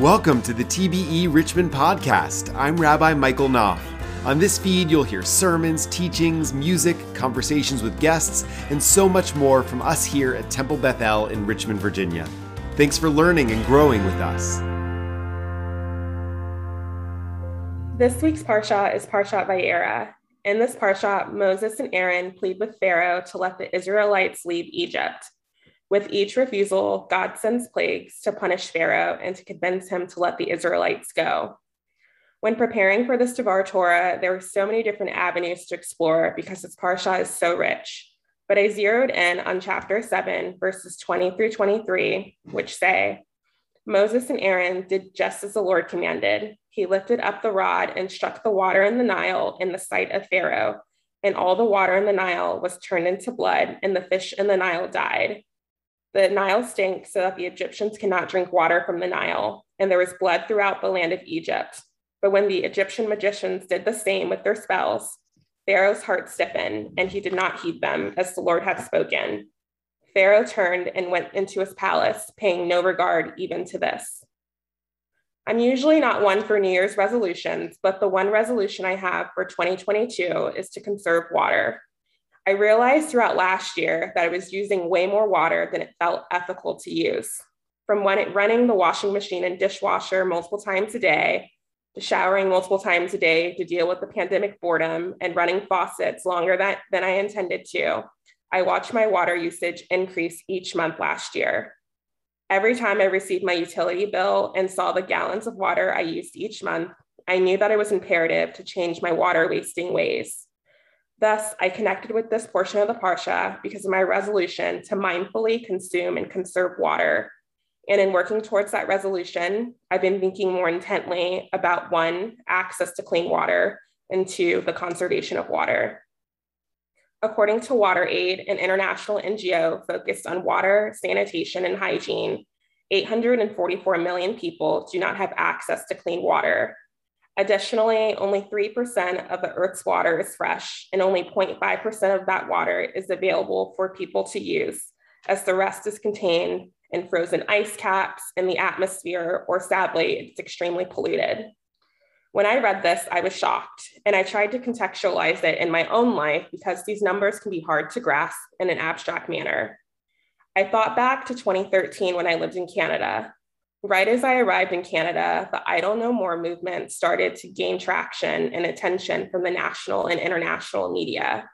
Welcome to the TBE Richmond podcast. I'm Rabbi Michael Knopf. On this feed, you'll hear sermons, teachings, music, conversations with guests, and so much more from us here at Temple Beth El in Richmond, Virginia. Thanks for learning and growing with us. This week's Parsha is Parshat Va'era. In this Parsha, Moses and Aaron plead with Pharaoh to let the Israelites leave Egypt. With each refusal, God sends plagues to punish Pharaoh and to convince him to let the Israelites go. When preparing for this Devar Torah, there were so many different avenues to explore because this parsha is so rich. But I zeroed in on chapter 7, verses 20 through 23, which say, Moses and Aaron did just as the Lord commanded. He lifted up the rod and struck the water in the Nile in the sight of Pharaoh, and all the water in the Nile was turned into blood, and the fish in the Nile died. The Nile stank so that the Egyptians cannot drink water from the Nile, and there was blood throughout the land of Egypt. But when the Egyptian magicians did the same with their spells, Pharaoh's heart stiffened, and he did not heed them as the Lord had spoken. Pharaoh turned and went into his palace, paying no regard even to this. I'm usually not one for New Year's resolutions, but the one resolution I have for 2022 is to conserve water. I realized throughout last year that I was using way more water than it felt ethical to use. From it, running the washing machine and dishwasher multiple times a day to showering multiple times a day to deal with the pandemic boredom and running faucets longer than I intended to, I watched my water usage increase each month last year. Every time I received my utility bill and saw the gallons of water I used each month, I knew that it was imperative to change my water wasting ways. Thus, I connected with this portion of the Parsha because of my resolution to mindfully consume and conserve water and in working towards that resolution, I've been thinking more intently about one, access to clean water, and two, the conservation of water. According to WaterAid, an international NGO focused on water, sanitation, and hygiene, 844 million people do not have access to clean water. Additionally, only 3% of the Earth's water is fresh, and only 0.5% of that water is available for people to use, as the rest is contained in frozen ice caps in the atmosphere, or sadly, it's extremely polluted. When I read this, I was shocked, and I tried to contextualize it in my own life because these numbers can be hard to grasp in an abstract manner. I thought back to 2013 when I lived in Canada. Right as I arrived in Canada, the Idle No More movement started to gain traction and attention from the national and international media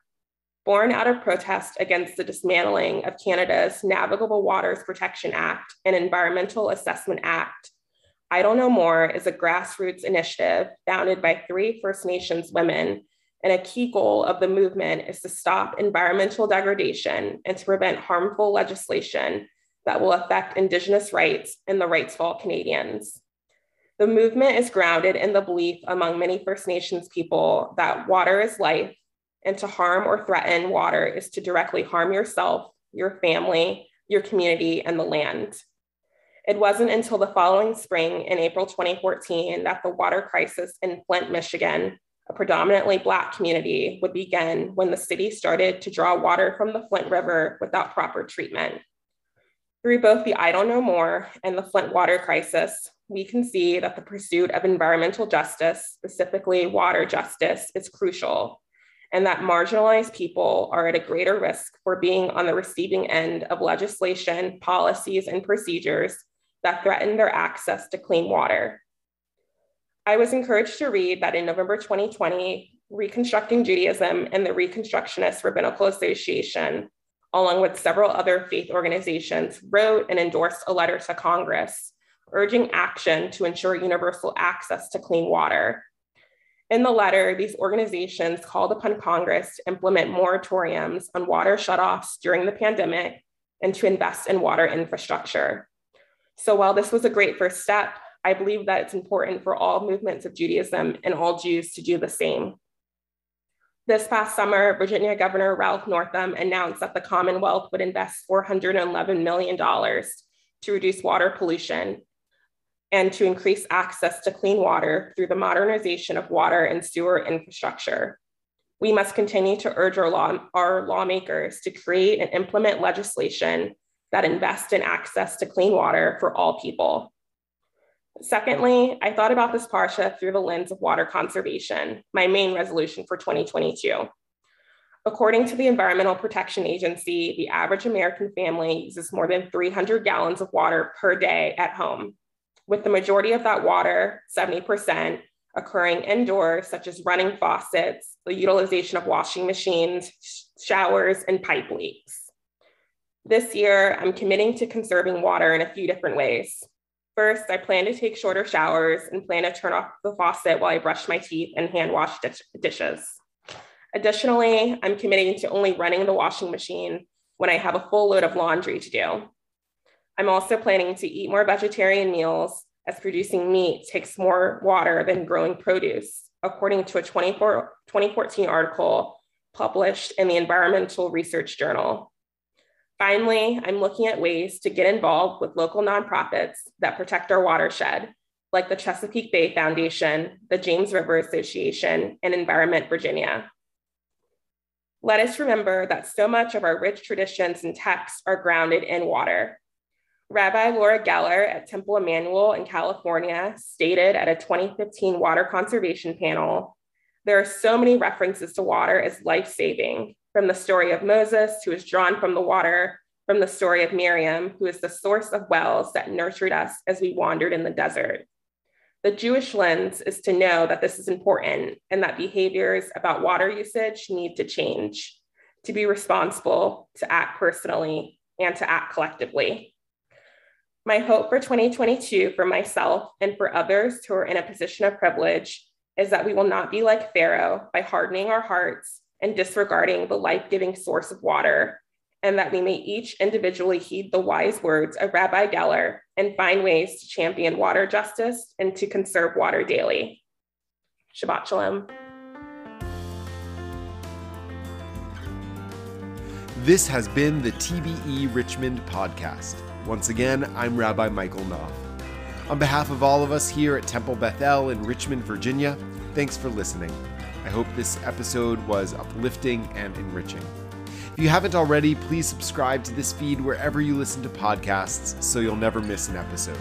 born out of protest against the dismantling of Canada's Navigable Waters Protection Act and Environmental Assessment Act. Idle No More is a grassroots initiative founded by three First Nations women, and a key goal of the movement is to stop environmental degradation and to prevent harmful legislation that will affect Indigenous rights and the rights of all Canadians. The movement is grounded in the belief among many First Nations people that water is life and to harm or threaten water is to directly harm yourself, your family, your community, and the land. It wasn't until the following spring in April 2014 that the water crisis in Flint, Michigan, a predominantly Black community, would begin when the city started to draw water from the Flint River without proper treatment. Through both the Idle No More and the Flint water crisis, we can see that the pursuit of environmental justice, specifically water justice, is crucial and that marginalized people are at a greater risk for being on the receiving end of legislation, policies, and procedures that threaten their access to clean water. I was encouraged to read that in November 2020, Reconstructing Judaism and the Reconstructionist Rabbinical Association, along with several other faith organizations, wrote and endorsed a letter to Congress urging action to ensure universal access to clean water in the letter, these organizations called upon Congress to implement moratoriums on water shutoffs during the pandemic and to invest in water infrastructure. So while this was a great first step, I believe that it's important for all movements of Judaism and all Jews to do the same. This past summer, Virginia Governor Ralph Northam announced that the Commonwealth would invest $411 million to reduce water pollution and to increase access to clean water through the modernization of water and sewer infrastructure. We must continue to urge our, law, our lawmakers to create and implement legislation that invests in access to clean water for all people. Secondly, I thought about this Parsha through the lens of water conservation, my main resolution for 2022. According to the Environmental Protection Agency, the average American family uses more than 300 gallons of water per day at home, with the majority of that water, 70%, occurring indoors, such as running faucets, the utilization of washing machines, showers, and pipe leaks. This year, I'm committing to conserving water in a few different ways. First, I plan to take shorter showers and plan to turn off the faucet while I brush my teeth and hand wash dish- dishes. Additionally, I'm committing to only running the washing machine when I have a full load of laundry to do. I'm also planning to eat more vegetarian meals as producing meat takes more water than growing produce, according to a 2014 article published in the Environmental Research Journal. Finally, I'm looking at ways to get involved with local nonprofits that protect our watershed, like the Chesapeake Bay Foundation, the James River Association, and Environment Virginia. Let us remember that so much of our rich traditions and texts are grounded in water. Rabbi Laura Geller at Temple Emanuel in California stated at a 2015 water conservation panel there are so many references to water as life saving, from the story of Moses, who is drawn from the water, from the story of Miriam, who is the source of wells that nurtured us as we wandered in the desert. The Jewish lens is to know that this is important and that behaviors about water usage need to change, to be responsible, to act personally, and to act collectively. My hope for 2022 for myself and for others who are in a position of privilege is that we will not be like Pharaoh by hardening our hearts and disregarding the life giving source of water, and that we may each individually heed the wise words of Rabbi Geller and find ways to champion water justice and to conserve water daily. Shabbat Shalom. This has been the TBE Richmond podcast. Once again, I'm Rabbi Michael Knopf. On behalf of all of us here at Temple Beth El in Richmond, Virginia, thanks for listening. I hope this episode was uplifting and enriching. If you haven't already, please subscribe to this feed wherever you listen to podcasts so you'll never miss an episode.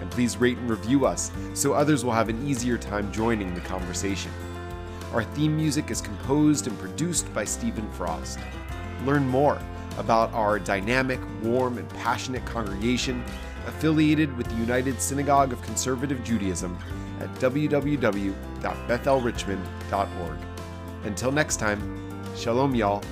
And please rate and review us so others will have an easier time joining the conversation. Our theme music is composed and produced by Stephen Frost. Learn more about our dynamic, warm, and passionate congregation affiliated with the United Synagogue of Conservative Judaism at www.bethelrichmond.org. Until next time, Shalom, y'all.